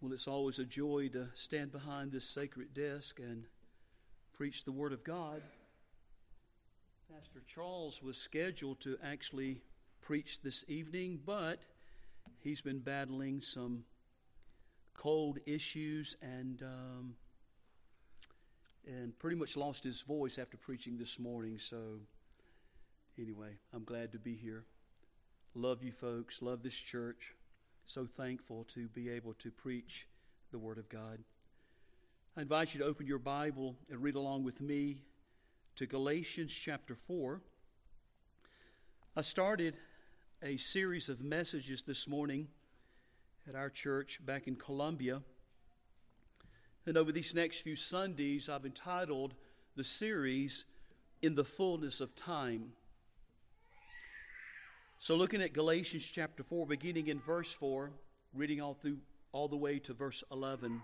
Well, it's always a joy to stand behind this sacred desk and preach the Word of God. Pastor Charles was scheduled to actually preach this evening, but he's been battling some cold issues and um, and pretty much lost his voice after preaching this morning. So, anyway, I'm glad to be here. Love you folks. Love this church. So thankful to be able to preach the Word of God. I invite you to open your Bible and read along with me to Galatians chapter 4. I started a series of messages this morning at our church back in Columbia. And over these next few Sundays, I've entitled the series In the Fullness of Time. So, looking at Galatians chapter 4, beginning in verse 4, reading all through all the way to verse 11.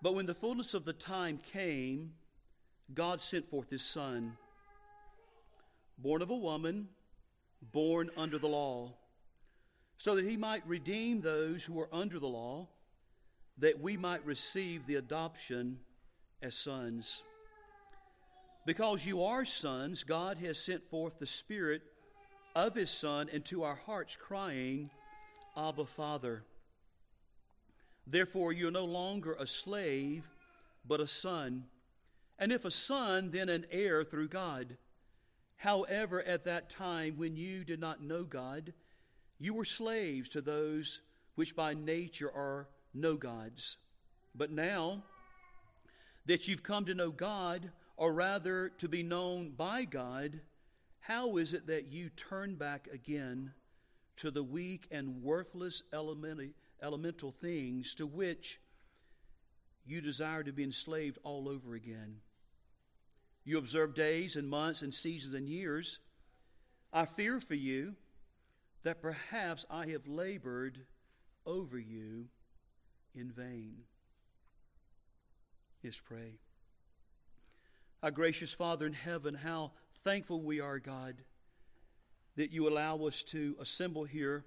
But when the fullness of the time came, God sent forth his Son, born of a woman, born under the law, so that he might redeem those who were under the law, that we might receive the adoption as sons. Because you are sons, God has sent forth the Spirit of His Son into our hearts, crying, Abba, Father. Therefore, you are no longer a slave, but a son. And if a son, then an heir through God. However, at that time when you did not know God, you were slaves to those which by nature are no gods. But now that you've come to know God, or rather to be known by God, how is it that you turn back again to the weak and worthless elemental things to which you desire to be enslaved all over again? You observe days and months and seasons and years. I fear for you that perhaps I have labored over you in vain. Let's pray. Our gracious Father in heaven, how thankful we are, God, that you allow us to assemble here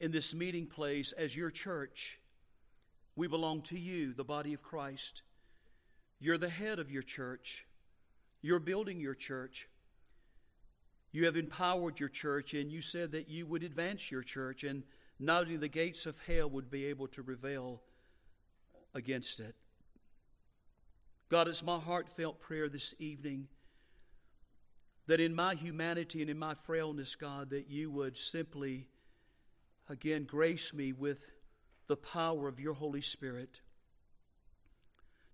in this meeting place as your church. We belong to you, the body of Christ. You're the head of your church. You're building your church. You have empowered your church, and you said that you would advance your church, and not only the gates of hell would be able to prevail against it. God, it's my heartfelt prayer this evening that in my humanity and in my frailness, God, that you would simply, again, grace me with the power of your Holy Spirit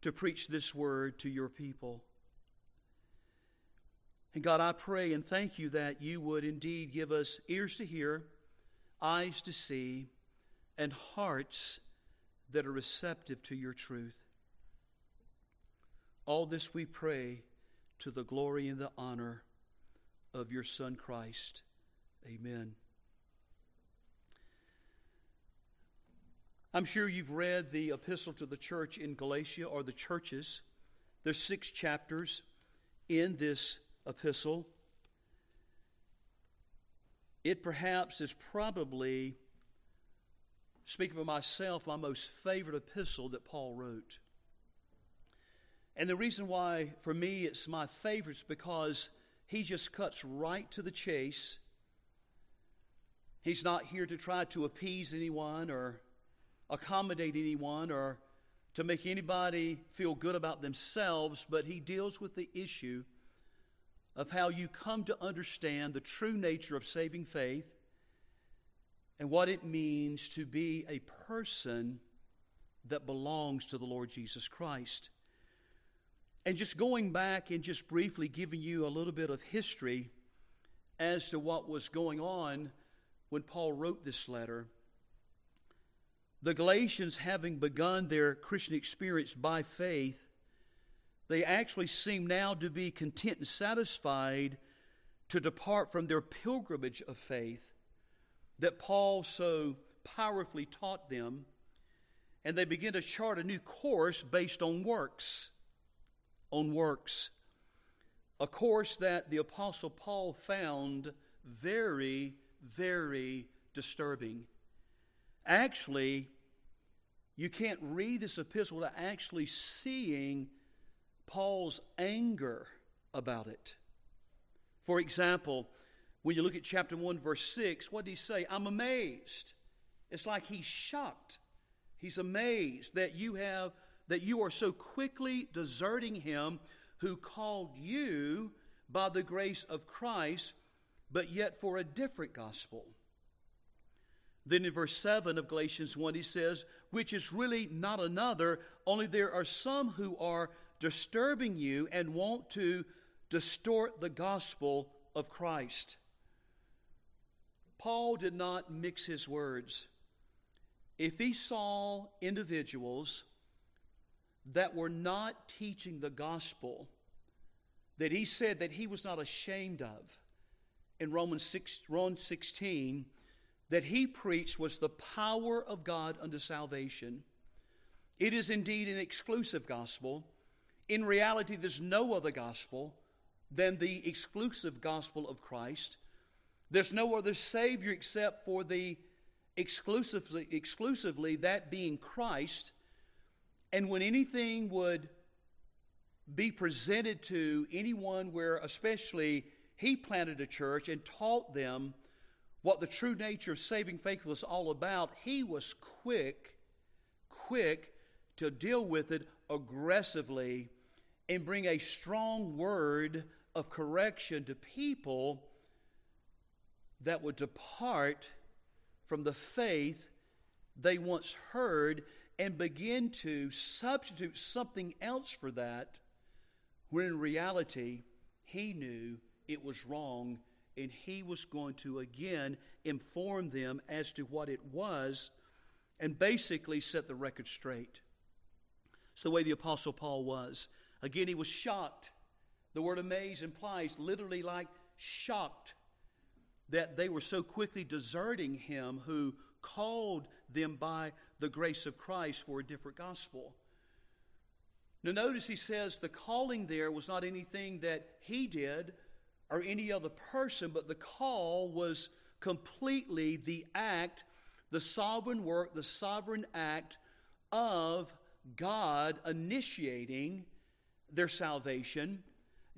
to preach this word to your people. And God, I pray and thank you that you would indeed give us ears to hear, eyes to see, and hearts that are receptive to your truth. All this we pray to the glory and the honor of your Son Christ. Amen. I'm sure you've read the epistle to the church in Galatia or the churches. There's six chapters in this epistle. It perhaps is probably, speaking for myself, my most favorite epistle that Paul wrote. And the reason why, for me, it's my favorite is because he just cuts right to the chase. He's not here to try to appease anyone or accommodate anyone or to make anybody feel good about themselves, but he deals with the issue of how you come to understand the true nature of saving faith and what it means to be a person that belongs to the Lord Jesus Christ. And just going back and just briefly giving you a little bit of history as to what was going on when Paul wrote this letter. The Galatians, having begun their Christian experience by faith, they actually seem now to be content and satisfied to depart from their pilgrimage of faith that Paul so powerfully taught them, and they begin to chart a new course based on works on works, a course that the Apostle Paul found very, very disturbing. Actually, you can't read this epistle without actually seeing Paul's anger about it. For example, when you look at chapter 1, verse 6, what did he say? I'm amazed. It's like he's shocked. He's amazed that you have that you are so quickly deserting him who called you by the grace of Christ, but yet for a different gospel. Then in verse 7 of Galatians 1, he says, which is really not another, only there are some who are disturbing you and want to distort the gospel of Christ. Paul did not mix his words. If he saw individuals that were not teaching the gospel, that he said that he was not ashamed of in Romans 6, Romans 16, that he preached was the power of God unto salvation. It is indeed an exclusive gospel. In reality, there's no other gospel than the exclusive gospel of Christ. There's no other Savior except for the exclusively, exclusively that being Christ. And when anything would be presented to anyone where, especially, he planted a church and taught them what the true nature of saving faith was all about, he was quick, quick to deal with it aggressively and bring a strong word of correction to people that would depart from the faith they once heard and begin to substitute something else for that, when in reality, he knew it was wrong and he was going to again inform them as to what it was and basically set the record straight. It's the way the Apostle Paul was. Again, he was shocked. The word amaze implies literally like shocked that they were so quickly deserting him who called them by the grace of Christ for a different gospel. Now, notice he says the calling there was not anything that he did or any other person, but the call was completely the act, the sovereign work, the sovereign act of God initiating their salvation,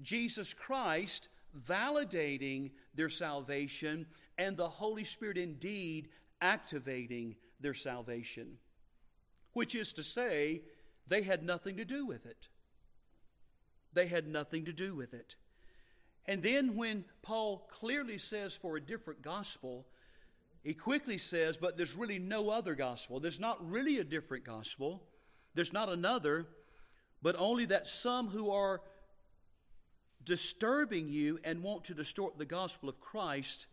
Jesus Christ validating their salvation, and the Holy Spirit indeed activating their salvation. Which is to say, they had nothing to do with it. They had nothing to do with it. And then when Paul clearly says for a different gospel, he quickly says, but there's really no other gospel. There's not really a different gospel. There's not another, but only that some who are disturbing you and want to distort the gospel of Christ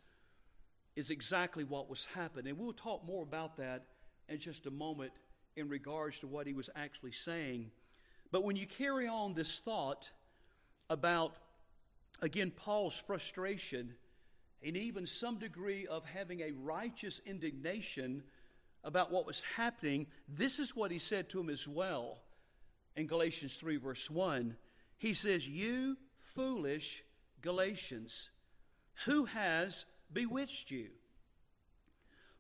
is exactly what was happening. And we'll talk more about that in just a moment in regards to what he was actually saying. But when you carry on this thought about, again, Paul's frustration and even some degree of having a righteous indignation about what was happening, this is what he said to him as well in Galatians 3, verse 1. He says, You foolish Galatians, who has bewitched you?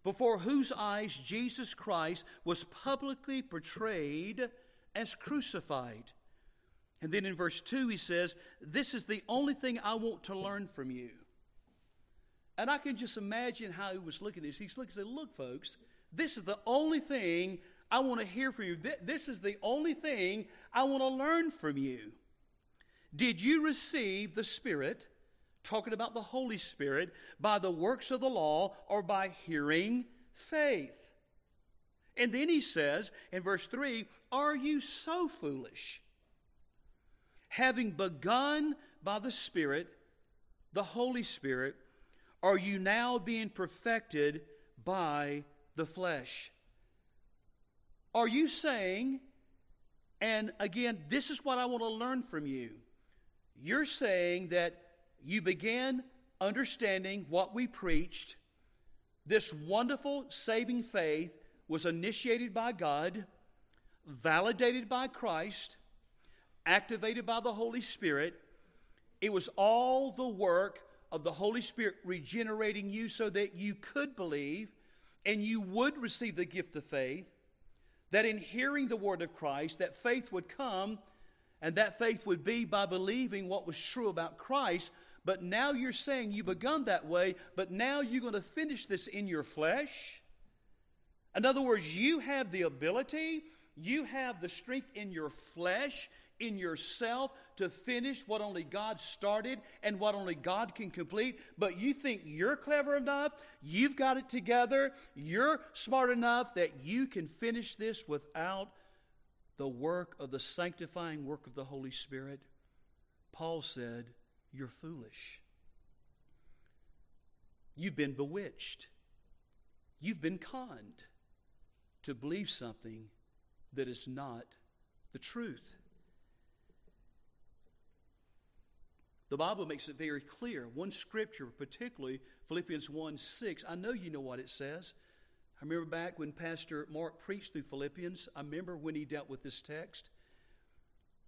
Before whose eyes Jesus Christ was publicly portrayed as crucified. And then in verse 2, he says, This is the only thing I want to learn from you. And I can just imagine how he was looking at this. He's looking and said, Look, folks, this is the only thing I want to hear from you. This is the only thing I want to learn from you. Did you receive the Spirit, talking about the Holy Spirit, by the works of the law or by hearing faith? And then he says in verse 3 Are you so foolish? Having begun by the Spirit, the Holy Spirit, are you now being perfected by the flesh? Are you saying, and again, this is what I want to learn from you you're saying that you began understanding what we preached. This wonderful saving faith was initiated by God, validated by Christ, activated by the Holy Spirit. It was all the work of the Holy Spirit regenerating you so that you could believe and you would receive the gift of faith, that in hearing the word of Christ, that faith would come, and that faith would be by believing what was true about Christ. But now you're saying you begun that way, but now you're going to finish this in your flesh. In other words, you have the ability, you have the strength in your flesh, in yourself to finish what only God started and what only God can complete, but you think you're clever enough, you've got it together, you're smart enough that you can finish this without the work of the sanctifying work of the Holy Spirit. Paul said, You're foolish. You've been bewitched. You've been conned to believe something that is not the truth. The Bible makes it very clear. One scripture, particularly Philippians 1 6, I know you know what it says. I remember back when Pastor Mark preached through Philippians, I remember when he dealt with this text,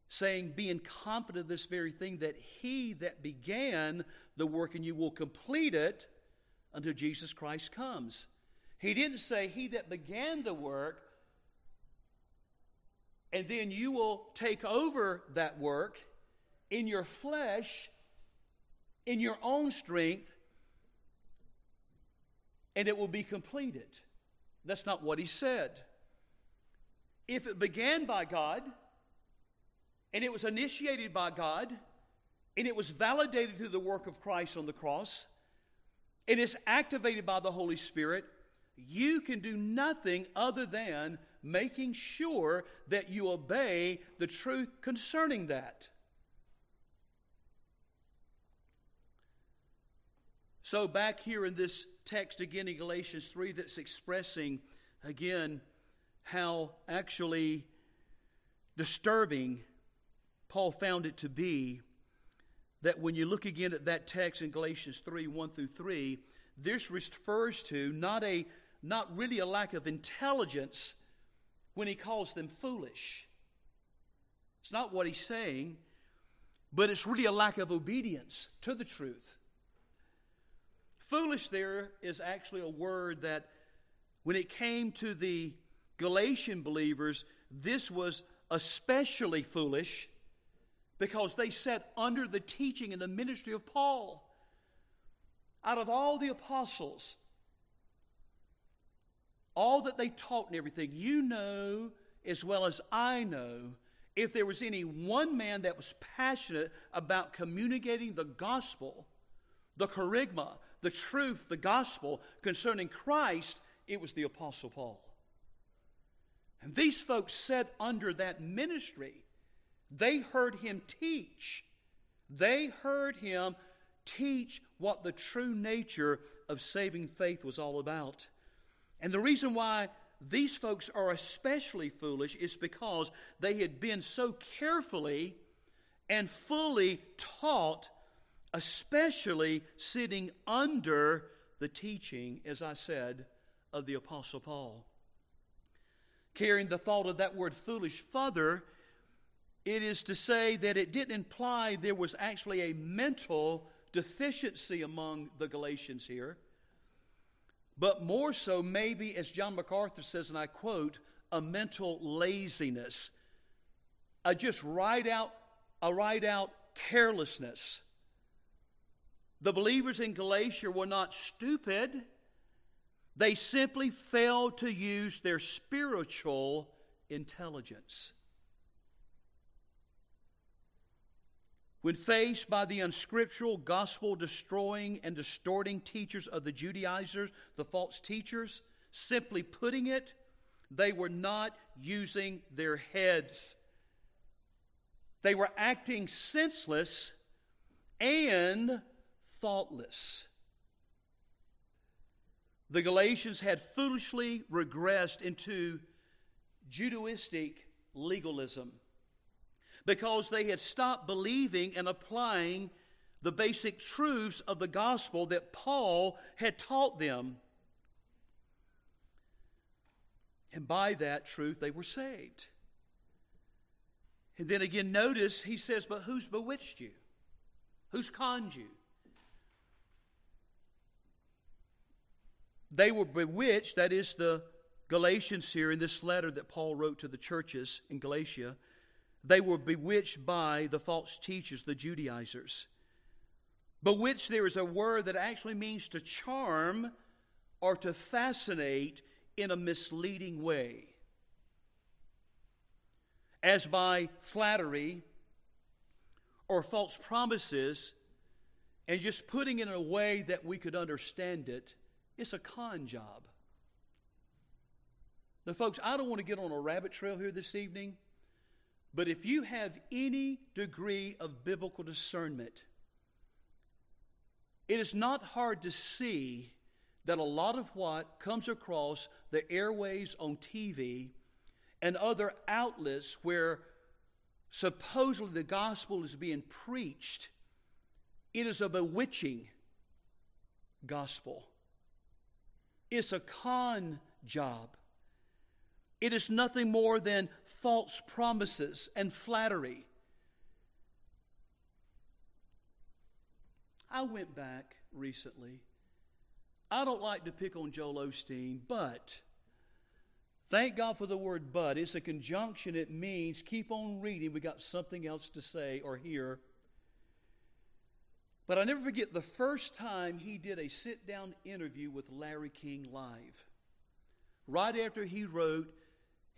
saying, Being confident of this very thing, that he that began the work in you will complete it until Jesus Christ comes. He didn't say, He that began the work, and then you will take over that work in your flesh, in your own strength, and it will be completed. That's not what he said. If it began by God, and it was initiated by God, and it was validated through the work of Christ on the cross, and it's activated by the Holy Spirit, you can do nothing other than making sure that you obey the truth concerning that. So, back here in this text again in Galatians 3, that's expressing again how actually disturbing Paul found it to be that when you look again at that text in Galatians 3 1 through 3, this refers to not, a, not really a lack of intelligence when he calls them foolish. It's not what he's saying, but it's really a lack of obedience to the truth. Foolish there is actually a word that, when it came to the Galatian believers, this was especially foolish because they sat under the teaching and the ministry of Paul. Out of all the apostles, all that they taught and everything, you know as well as I know, if there was any one man that was passionate about communicating the gospel, the kerygma, the truth, the gospel concerning Christ, it was the Apostle Paul. And these folks sat under that ministry. They heard him teach. They heard him teach what the true nature of saving faith was all about. And the reason why these folks are especially foolish is because they had been so carefully and fully taught especially sitting under the teaching, as I said, of the Apostle Paul. Carrying the thought of that word foolish further, it is to say that it didn't imply there was actually a mental deficiency among the Galatians here, but more so, maybe, as John MacArthur says, and I quote, a mental laziness, a just right out, a right out carelessness the believers in Galatia were not stupid, they simply failed to use their spiritual intelligence. When faced by the unscriptural, gospel destroying, and distorting teachers of the Judaizers, the false teachers, simply putting it, they were not using their heads. They were acting senseless and thoughtless. The Galatians had foolishly regressed into Judaistic legalism because they had stopped believing and applying the basic truths of the gospel that Paul had taught them. And by that truth, they were saved. And then again, notice he says, But who's bewitched you? Who's conned you? They were bewitched, that is the Galatians here in this letter that Paul wrote to the churches in Galatia. They were bewitched by the false teachers, the Judaizers. Bewitched, there is a word that actually means to charm or to fascinate in a misleading way. As by flattery or false promises, and just putting it in a way that we could understand it, it's a con job. Now, folks, I don't want to get on a rabbit trail here this evening, but if you have any degree of biblical discernment, it is not hard to see that a lot of what comes across the airways on TV and other outlets where supposedly the gospel is being preached, it is a bewitching gospel. It's a con job. It is nothing more than false promises and flattery. I went back recently. I don't like to pick on Joel Osteen, but thank God for the word but. It's a conjunction. It means keep on reading. We got something else to say or hear. But I never forget the first time he did a sit down interview with Larry King live. Right after he wrote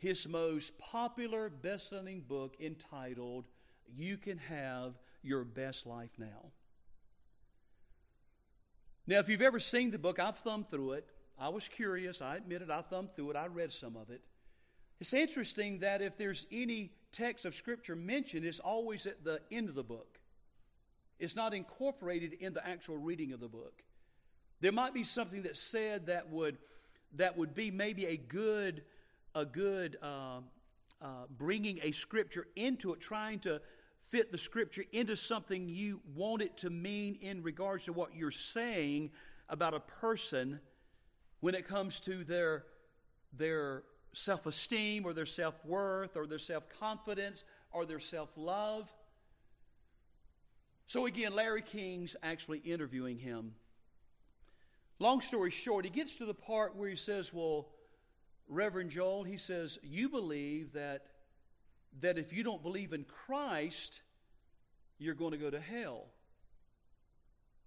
his most popular best selling book entitled You Can Have Your Best Life Now. Now, if you've ever seen the book, I've thumbed through it. I was curious. I admit it. I thumbed through it. I read some of it. It's interesting that if there's any text of Scripture mentioned, it's always at the end of the book. It's not incorporated in the actual reading of the book. There might be something that's said that would that would be maybe a good a good uh, uh, bringing a scripture into it, trying to fit the scripture into something you want it to mean in regards to what you're saying about a person when it comes to their, their self esteem or their self worth or their self confidence or their self love. So, again, Larry King's actually interviewing him. Long story short, he gets to the part where he says, Well, Reverend Joel, he says, You believe that that if you don't believe in Christ, you're going to go to hell.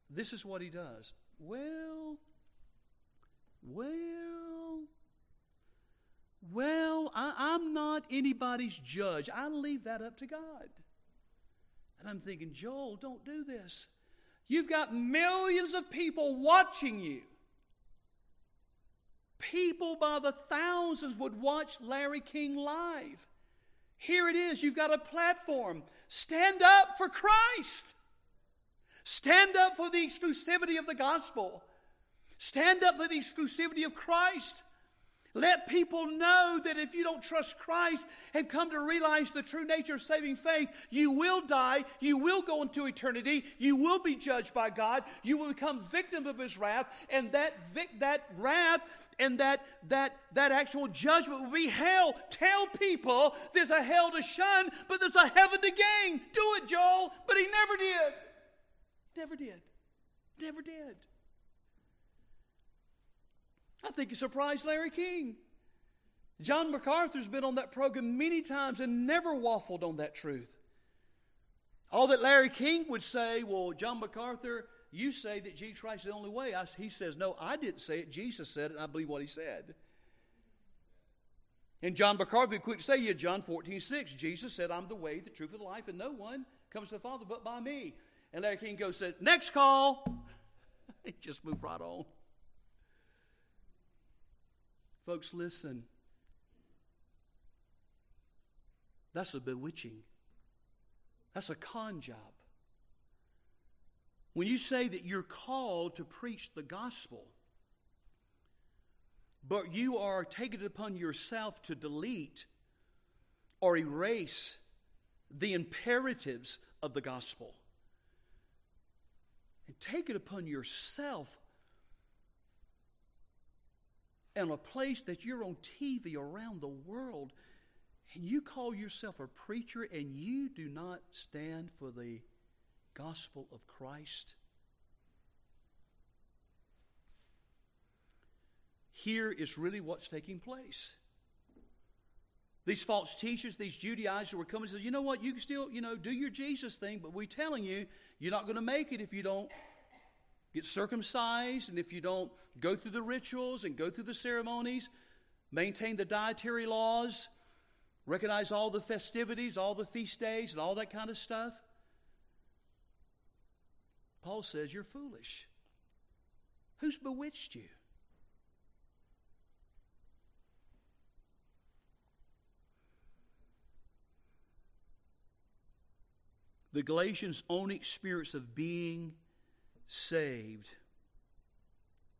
This is what he does. Well, well, well, I, am not anybody's judge. I leave that up to God. And I'm thinking, Joel, don't do this. You've got millions of people watching you. People by the thousands would watch Larry King live. Here it is. You've got a platform. Stand up for Christ. Stand up for the exclusivity of the gospel. Stand up for the exclusivity of Christ. Let people know that if you don't trust Christ and come to realize the true nature of saving faith, you will die, you will go into eternity, you will be judged by God, you will become victim of his wrath, and that that wrath and that that that actual judgment will be hell. Tell people there's a hell to shun, but there's a heaven to gain. Do it, Joel. But he never did. Never did. Never did. I think he surprised Larry King. John MacArthur's been on that program many times and never waffled on that truth. All that Larry King would say, well, John MacArthur, you say that Jesus Christ is the only way. I, he says, no, I didn't say it. Jesus said it, and I believe what he said. And John MacArthur would quick to say, yeah, John 14, 6, Jesus said, I'm the way, the truth, and the life, and no one comes to the Father but by me. And Larry King goes, said, next call. he just moved right on. Folks, listen. That's a bewitching. That's a con job. When you say that you're called to preach the gospel, but you are taking it upon yourself to delete or erase the imperatives of the gospel, and take it upon yourself in a place that you're on TV around the world and you call yourself a preacher and you do not stand for the gospel of Christ? here is really what's taking place. These false teachers, these Judaizers were coming and said, you know what, you can still, you know, do your Jesus thing, but we're telling you, you're not going to make it if you don't get circumcised and if you don't go through the rituals and go through the ceremonies, maintain the dietary laws, recognize all the festivities, all the feast days, and all that kind of stuff. Paul says, You're foolish. Who's bewitched you? The Galatians' own experience of being saved,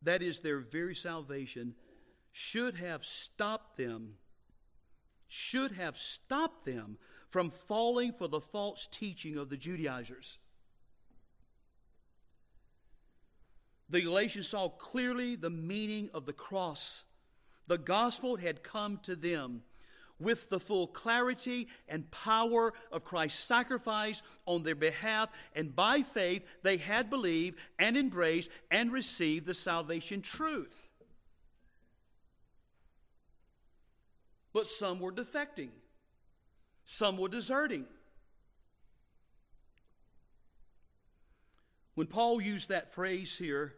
that is, their very salvation, should have stopped them, should have stopped them from falling for the false teaching of the Judaizers. The Galatians saw clearly the meaning of the cross. The gospel had come to them with the full clarity and power of Christ's sacrifice on their behalf, and by faith they had believed and embraced and received the salvation truth. But some were defecting, some were deserting. When Paul used that phrase here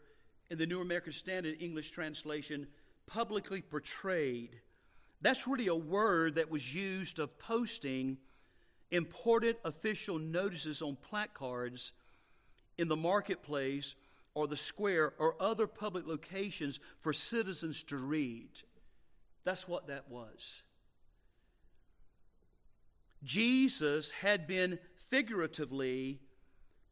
in the New American Standard English translation, publicly portrayed, that's really a word that was used of posting important official notices on placards in the marketplace or the square or other public locations for citizens to read. That's what that was. Jesus had been figuratively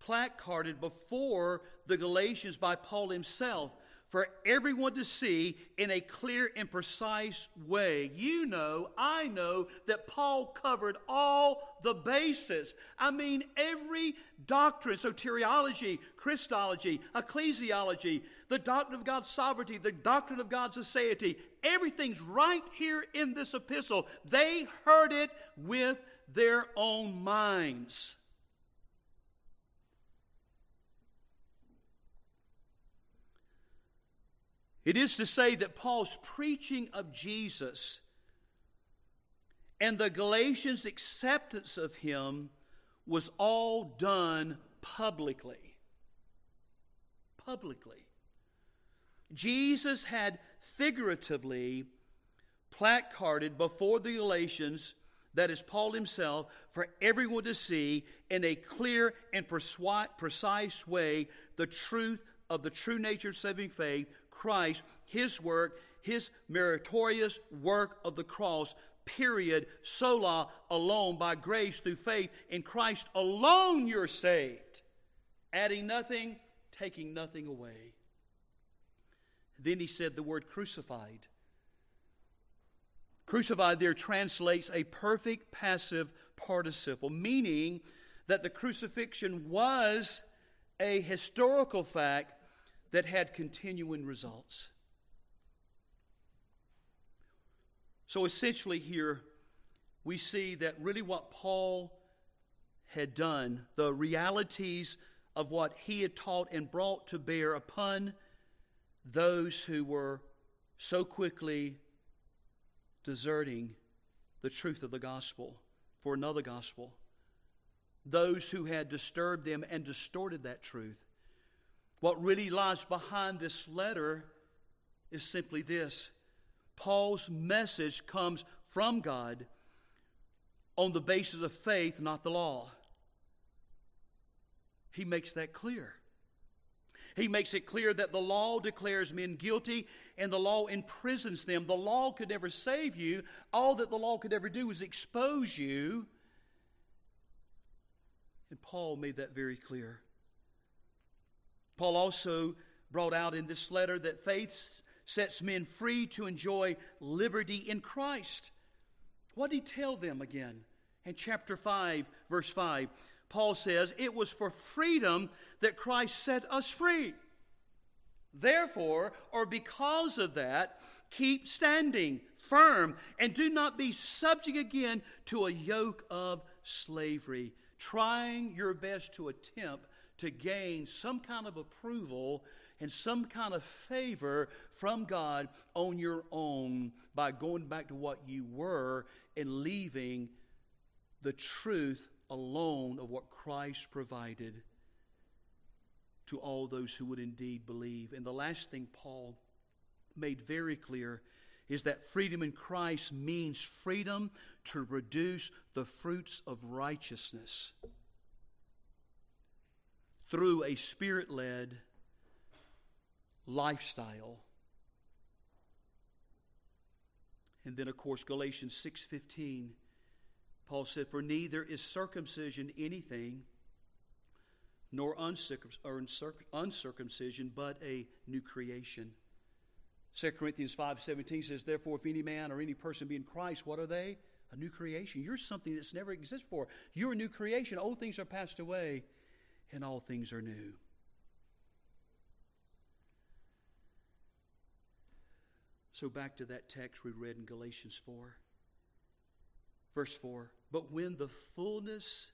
placarded before the Galatians by Paul himself for everyone to see in a clear and precise way. You know, I know that Paul covered all the bases. I mean, every doctrine, soteriology, Christology, ecclesiology, the doctrine of God's sovereignty, the doctrine of God's aseity, everything's right here in this epistle. They heard it with their own minds. It is to say that Paul's preaching of Jesus and the Galatians' acceptance of him was all done publicly. Publicly. Jesus had figuratively placarded before the Galatians, that is Paul himself, for everyone to see in a clear and precise way the truth of the true nature of saving faith Christ, his work, his meritorious work of the cross, period, sola, alone, by grace through faith in Christ alone you're saved, adding nothing, taking nothing away. Then he said the word crucified. Crucified there translates a perfect passive participle, meaning that the crucifixion was a historical fact that had continuing results. So essentially, here we see that really what Paul had done, the realities of what he had taught and brought to bear upon those who were so quickly deserting the truth of the gospel for another gospel, those who had disturbed them and distorted that truth. What really lies behind this letter is simply this Paul's message comes from God on the basis of faith, not the law. He makes that clear. He makes it clear that the law declares men guilty and the law imprisons them. The law could never save you. All that the law could ever do was expose you. And Paul made that very clear. Paul also brought out in this letter that faith sets men free to enjoy liberty in Christ. What did he tell them again? In chapter 5, verse 5, Paul says, It was for freedom that Christ set us free. Therefore, or because of that, keep standing firm and do not be subject again to a yoke of slavery, trying your best to attempt to gain some kind of approval and some kind of favor from God on your own by going back to what you were and leaving the truth alone of what Christ provided to all those who would indeed believe. And the last thing Paul made very clear is that freedom in Christ means freedom to produce the fruits of righteousness through a spirit led lifestyle. And then of course Galatians 6:15 Paul said for neither is circumcision anything nor uncircumcision but a new creation. 2 Corinthians 5:17 says therefore if any man or any person be in Christ what are they? A new creation. You're something that's never existed before. You're a new creation. Old things are passed away and all things are new. So back to that text we read in Galatians 4. Verse 4 But when the fullness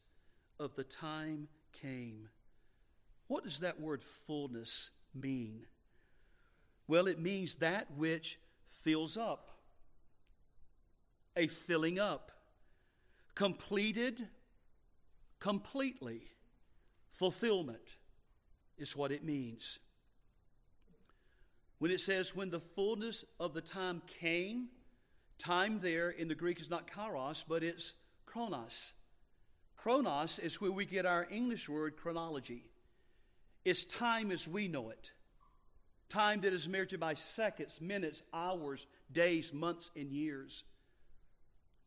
of the time came, what does that word fullness mean? Well, it means that which fills up, a filling up, completed completely. Fulfillment is what it means. When it says, when the fullness of the time came, time there in the Greek is not kairos, but it's chronos. Chronos is where we get our English word chronology. It's time as we know it. Time that is measured by seconds, minutes, hours, days, months, and years.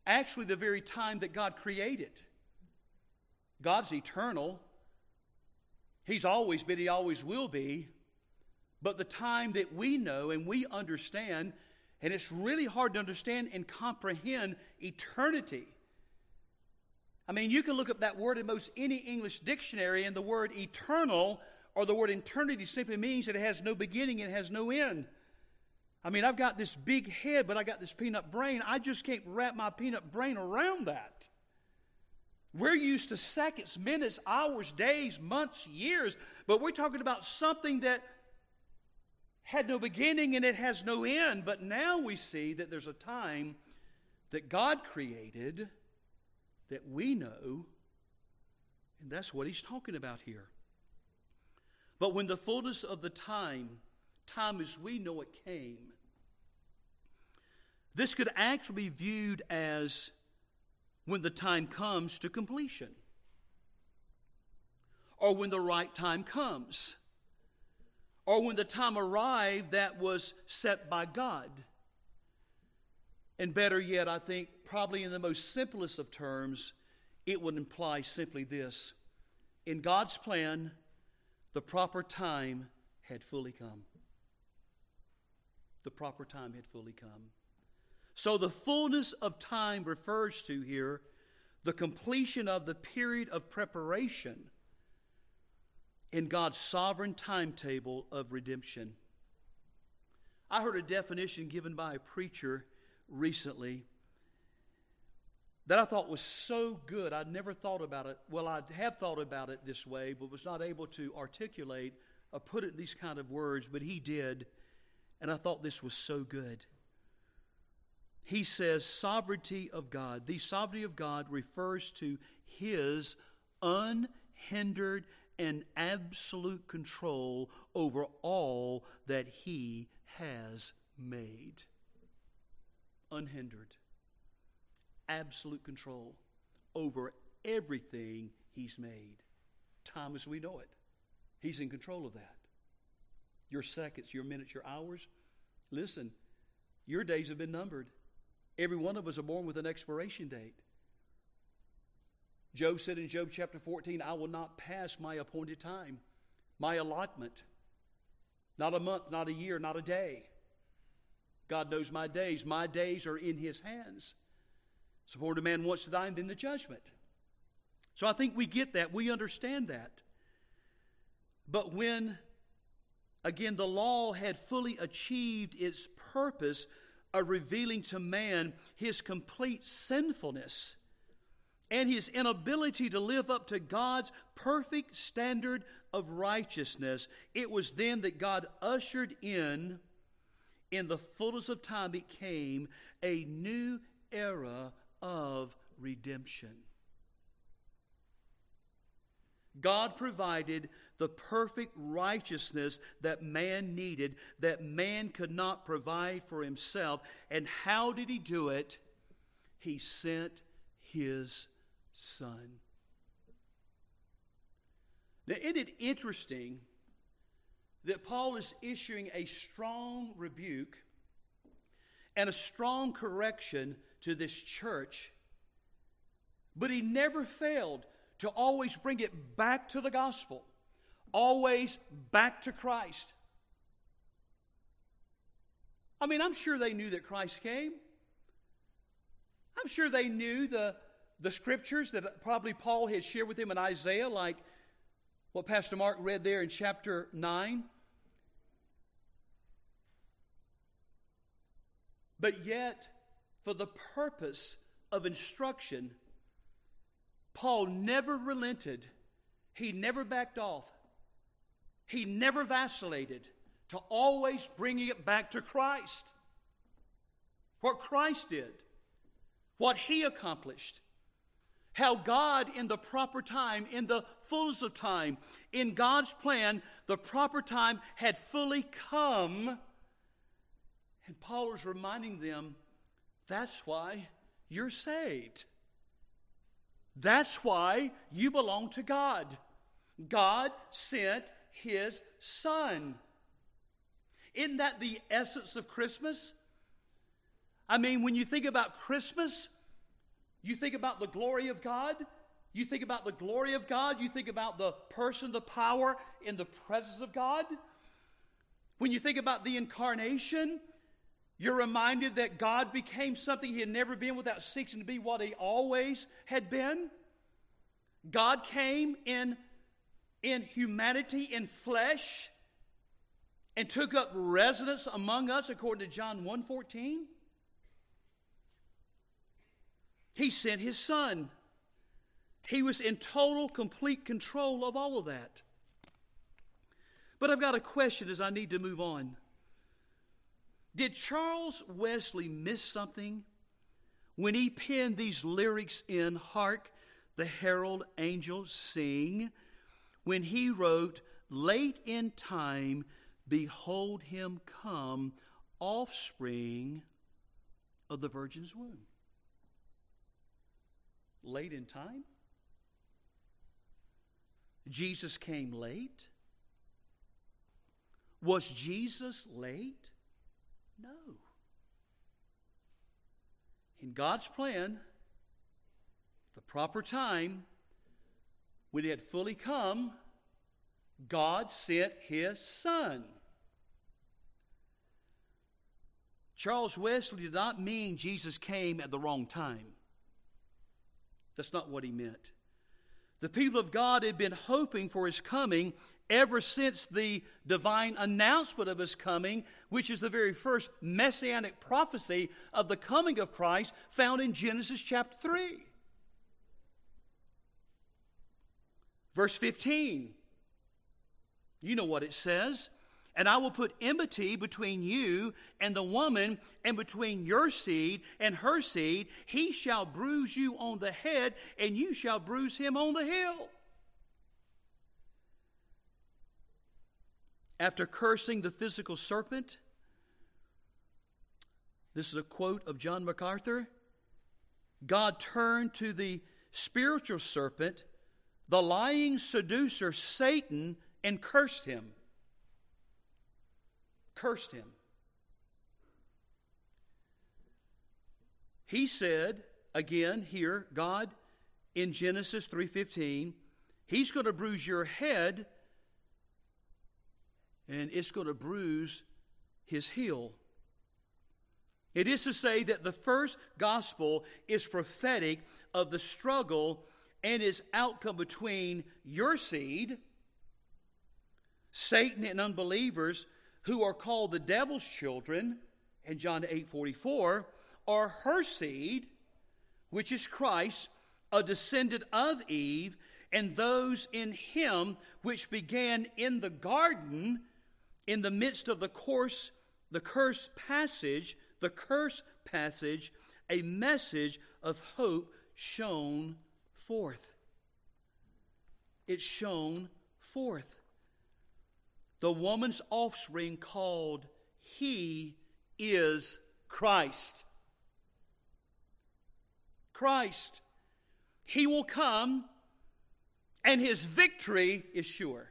Actually, the very time that God created. God's eternal. He's always been, He always will be. But the time that we know and we understand, and it's really hard to understand and comprehend eternity. I mean, you can look up that word in most any English dictionary, and the word eternal or the word eternity simply means that it has no beginning and has no end. I mean, I've got this big head, but I got this peanut brain. I just can't wrap my peanut brain around that. We're used to seconds, minutes, hours, days, months, years, but we're talking about something that had no beginning and it has no end. But now we see that there's a time that God created that we know, and that's what he's talking about here. But when the fullness of the time, time as we know it came, this could actually be viewed as when the time comes to completion, or when the right time comes, or when the time arrived that was set by God. And better yet, I think, probably in the most simplest of terms, it would imply simply this In God's plan, the proper time had fully come. The proper time had fully come. So the fullness of time refers to here the completion of the period of preparation in God's sovereign timetable of redemption. I heard a definition given by a preacher recently that I thought was so good. I'd never thought about it. Well, I have thought about it this way, but was not able to articulate or put it in these kind of words, but he did. And I thought this was so good he says sovereignty of God. The sovereignty of God refers to his unhindered and absolute control over all that he has made. Unhindered. Absolute control over everything he's made. Time as we know it. He's in control of that. Your seconds, your minutes, your hours. Listen, your days have been numbered. Every one of us are born with an expiration date. Job said in Job chapter 14, I will not pass my appointed time, my allotment. Not a month, not a year, not a day. God knows my days. My days are in His hands. Support a man wants to die, and then the judgment. So I think we get that. We understand that. But when, again, the law had fully achieved its purpose, are revealing to man his complete sinfulness and his inability to live up to God's perfect standard of righteousness, it was then that God ushered in, in the fullness of time, it came a new era of redemption. God provided the perfect righteousness that man needed, that man could not provide for himself. And how did he do it? He sent his son. Now, isn't it interesting that Paul is issuing a strong rebuke and a strong correction to this church, but he never failed to always bring it back to the gospel, always back to Christ. I mean, I'm sure they knew that Christ came. I'm sure they knew the, the scriptures that probably Paul had shared with them in Isaiah, like what Pastor Mark read there in chapter 9. But yet, for the purpose of instruction, Paul never relented. He never backed off. He never vacillated to always bringing it back to Christ. What Christ did, what He accomplished, how God, in the proper time, in the fullness of time, in God's plan, the proper time had fully come. And Paul was reminding them that's why you're saved. That's why you belong to God. God sent His Son. Isn't that the essence of Christmas? I mean, when you think about Christmas, you think about the glory of God. You think about the glory of God. You think about the person, the power, in the presence of God. When you think about the incarnation, you're reminded that God became something he had never been without seeking to be what he always had been. God came in, in humanity, in flesh, and took up residence among us according to John 1:14. He sent his son. He was in total, complete control of all of that. But I've got a question as I need to move on. Did Charles Wesley miss something when he penned these lyrics in Hark the Herald Angels Sing? When he wrote, Late in time, behold him come, offspring of the Virgin's womb. Late in time? Jesus came late? Was Jesus late? No. In God's plan, the proper time, when it had fully come, God sent his son. Charles Wesley did not mean Jesus came at the wrong time. That's not what he meant. The people of God had been hoping for his coming ever since the divine announcement of his coming, which is the very first messianic prophecy of the coming of Christ found in Genesis chapter 3. Verse 15, you know what it says. And I will put enmity between you and the woman, and between your seed and her seed. He shall bruise you on the head, and you shall bruise him on the heel. After cursing the physical serpent, this is a quote of John MacArthur God turned to the spiritual serpent, the lying seducer, Satan, and cursed him. Cursed him. He said, again here, God in Genesis 3:15, he's going to bruise your head and it's going to bruise his heel. It is to say that the first gospel is prophetic of the struggle and its outcome between your seed, Satan and unbelievers who are called the devil's children, in John 8 44, or her seed, which is Christ, a descendant of Eve, and those in him which began in the garden in the midst of the course the curse passage the curse passage a message of hope shone forth. It shone forth. The woman's offspring called he is christ. Christ. He will come and his victory is sure.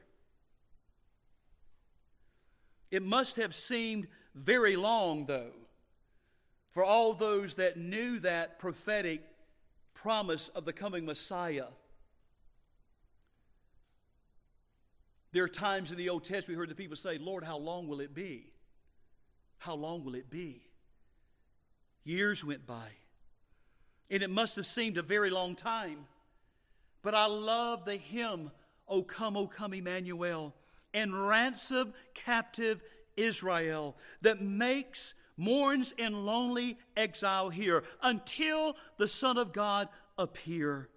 It must have seemed very long, though, for all those that knew that prophetic promise of the coming Messiah. There are times in the Old Testament we heard the people say, Lord, how long will it be? How long will it be? Years went by, and it must have seemed a very long time. But I love the hymn, O come, O come, Emmanuel, and ransom captive Israel, that makes, mourns in lonely exile here until the Son of God appear.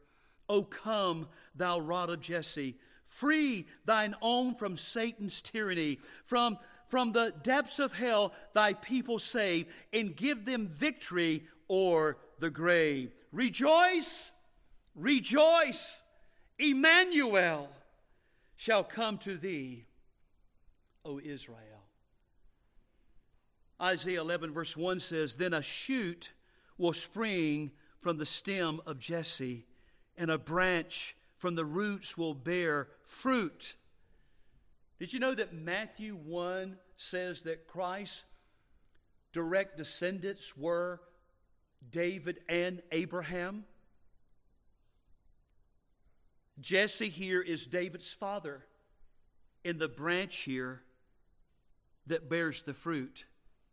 O come, thou rod of Jesse, free thine own from Satan's tyranny, from, from the depths of hell thy people save, and give them victory o'er the grave. Rejoice! Rejoice! Emmanuel shall come to thee, O Israel. Isaiah 11, verse 1 says, Then a shoot will spring from the stem of Jesse, and a branch from the roots will bear fruit. Did you know that Matthew 1 says that Christ's direct descendants were David and Abraham? Jesse here is David's father, and the branch here that bears the fruit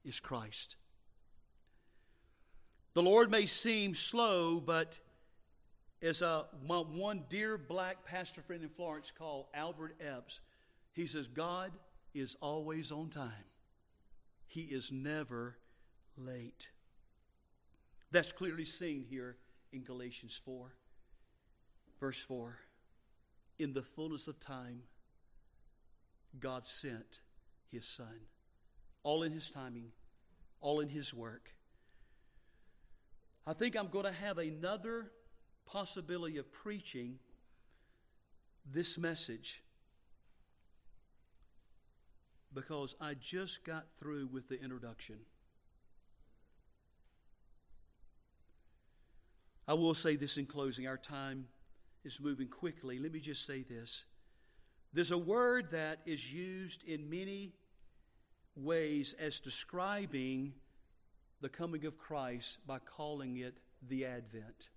is Christ. The Lord may seem slow, but as uh, a, one dear black pastor friend in Florence called Albert Epps, he says, God is always on time. He is never late. That's clearly seen here in Galatians 4, verse 4 in the fullness of time, God sent his son. All in his timing, all in his work. I think I'm going to have another possibility of preaching this message because I just got through with the introduction. I will say this in closing. Our time is moving quickly, let me just say this. There's a word that is used in many ways as describing the coming of Christ by calling it the Advent.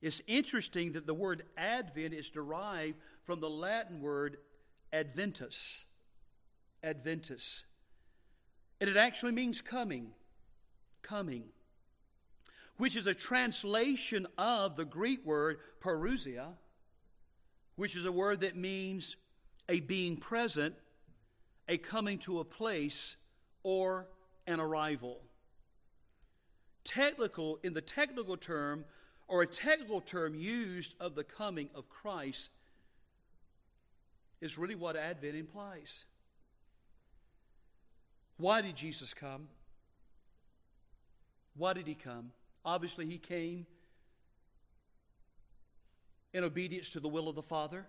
It's interesting that the word Advent is derived from the Latin word Adventus. Adventus. And it actually means coming. Coming which is a translation of the Greek word parousia, which is a word that means a being present, a coming to a place, or an arrival. Technical, in the technical term, or a technical term used of the coming of Christ, is really what Advent implies. Why did Jesus come? Why did he come? Obviously, he came in obedience to the will of the Father.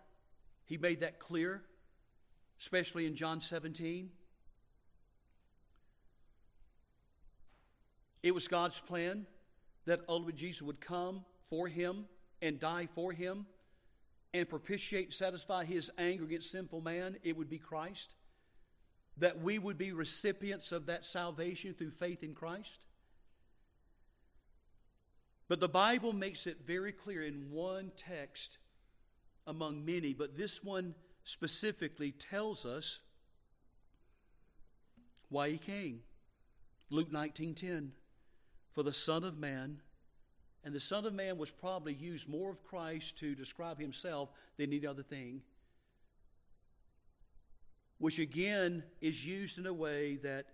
He made that clear, especially in John 17. It was God's plan that ultimately Jesus would come for him and die for him and propitiate, satisfy his anger against sinful man. It would be Christ. That we would be recipients of that salvation through faith in Christ. But the Bible makes it very clear in one text among many, but this one specifically tells us why he came. Luke 19:10 For the son of man and the son of man was probably used more of Christ to describe himself than any other thing. Which again is used in a way that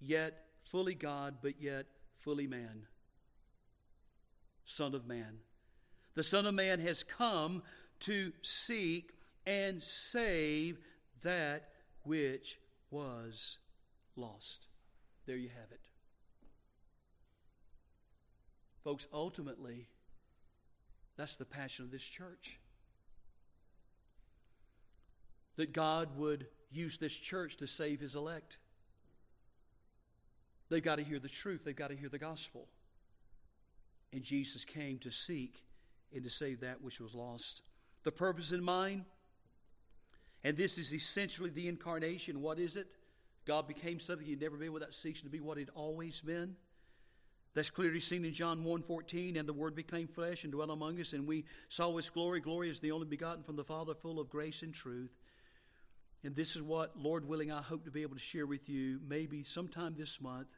yet fully God but yet fully man. Son of Man. The Son of Man has come to seek and save that which was lost. There you have it. Folks, ultimately, that's the passion of this church. That God would use this church to save his elect. They've got to hear the truth, they've got to hear the gospel. And Jesus came to seek and to save that which was lost. The purpose in mind, and this is essentially the incarnation. What is it? God became something he'd never been without ceasing to be what he'd always been. That's clearly seen in John 1.14, and the Word became flesh and dwelt among us, and we saw his glory. Glory is the only begotten from the Father, full of grace and truth. And this is what, Lord willing, I hope to be able to share with you maybe sometime this month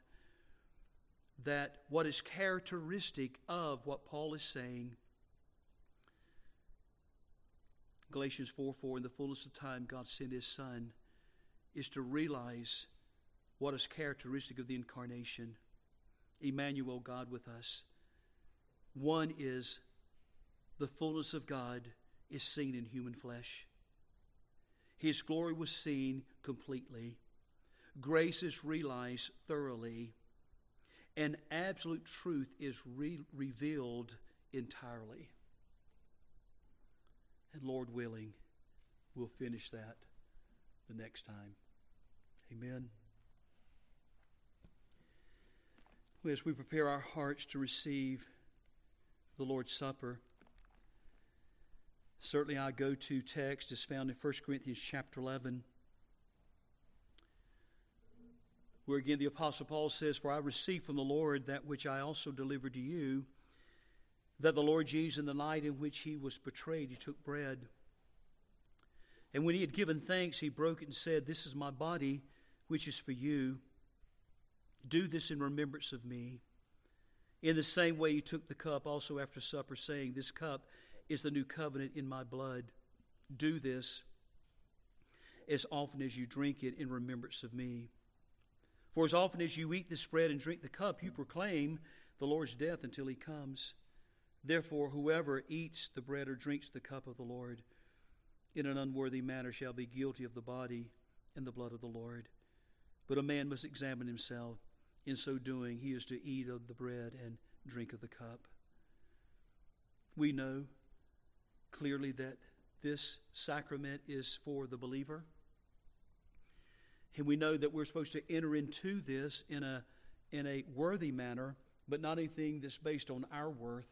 that what is characteristic of what Paul is saying, Galatians 4 4, in the fullness of time, God sent his Son, is to realize what is characteristic of the incarnation. Emmanuel, God with us. One is the fullness of God is seen in human flesh. His glory was seen completely. Grace is realized thoroughly. And absolute truth is re- revealed entirely. And Lord willing, we'll finish that the next time. Amen. As we prepare our hearts to receive the Lord's Supper, certainly our go to text is found in 1 Corinthians chapter 11, where again the Apostle Paul says, For I received from the Lord that which I also delivered to you, that the Lord Jesus, in the night in which he was betrayed, he took bread. And when he had given thanks, he broke it and said, This is my body, which is for you. Do this in remembrance of me. In the same way, he took the cup also after supper, saying, This cup is the new covenant in my blood. Do this as often as you drink it in remembrance of me. For as often as you eat this bread and drink the cup, you proclaim the Lord's death until he comes. Therefore, whoever eats the bread or drinks the cup of the Lord in an unworthy manner shall be guilty of the body and the blood of the Lord. But a man must examine himself in so doing, he is to eat of the bread and drink of the cup. We know clearly that this sacrament is for the believer. And we know that we're supposed to enter into this in a, in a worthy manner, but not anything that's based on our worth.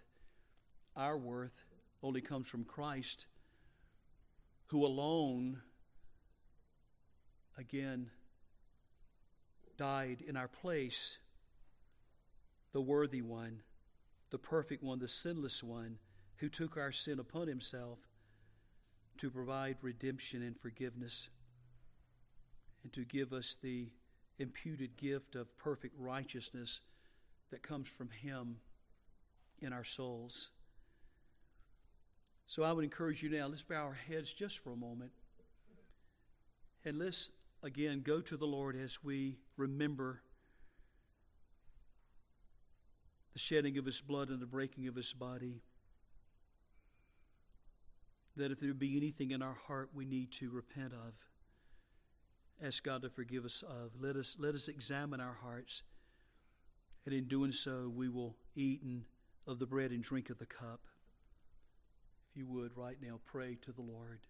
Our worth only comes from Christ, who alone, again, died in our place, the worthy one, the perfect one, the sinless one, who took our sin upon himself to provide redemption and forgiveness, and to give us the imputed gift of perfect righteousness that comes from him in our souls. So I would encourage you now, let's bow our heads just for a moment. And let's again go to the Lord as we remember the shedding of his blood and the breaking of his body. That if there be anything in our heart we need to repent of, ask God to forgive us of. Let us, let us examine our hearts, and in doing so, we will eat of the bread and drink of the cup. You would, right now, pray to the Lord.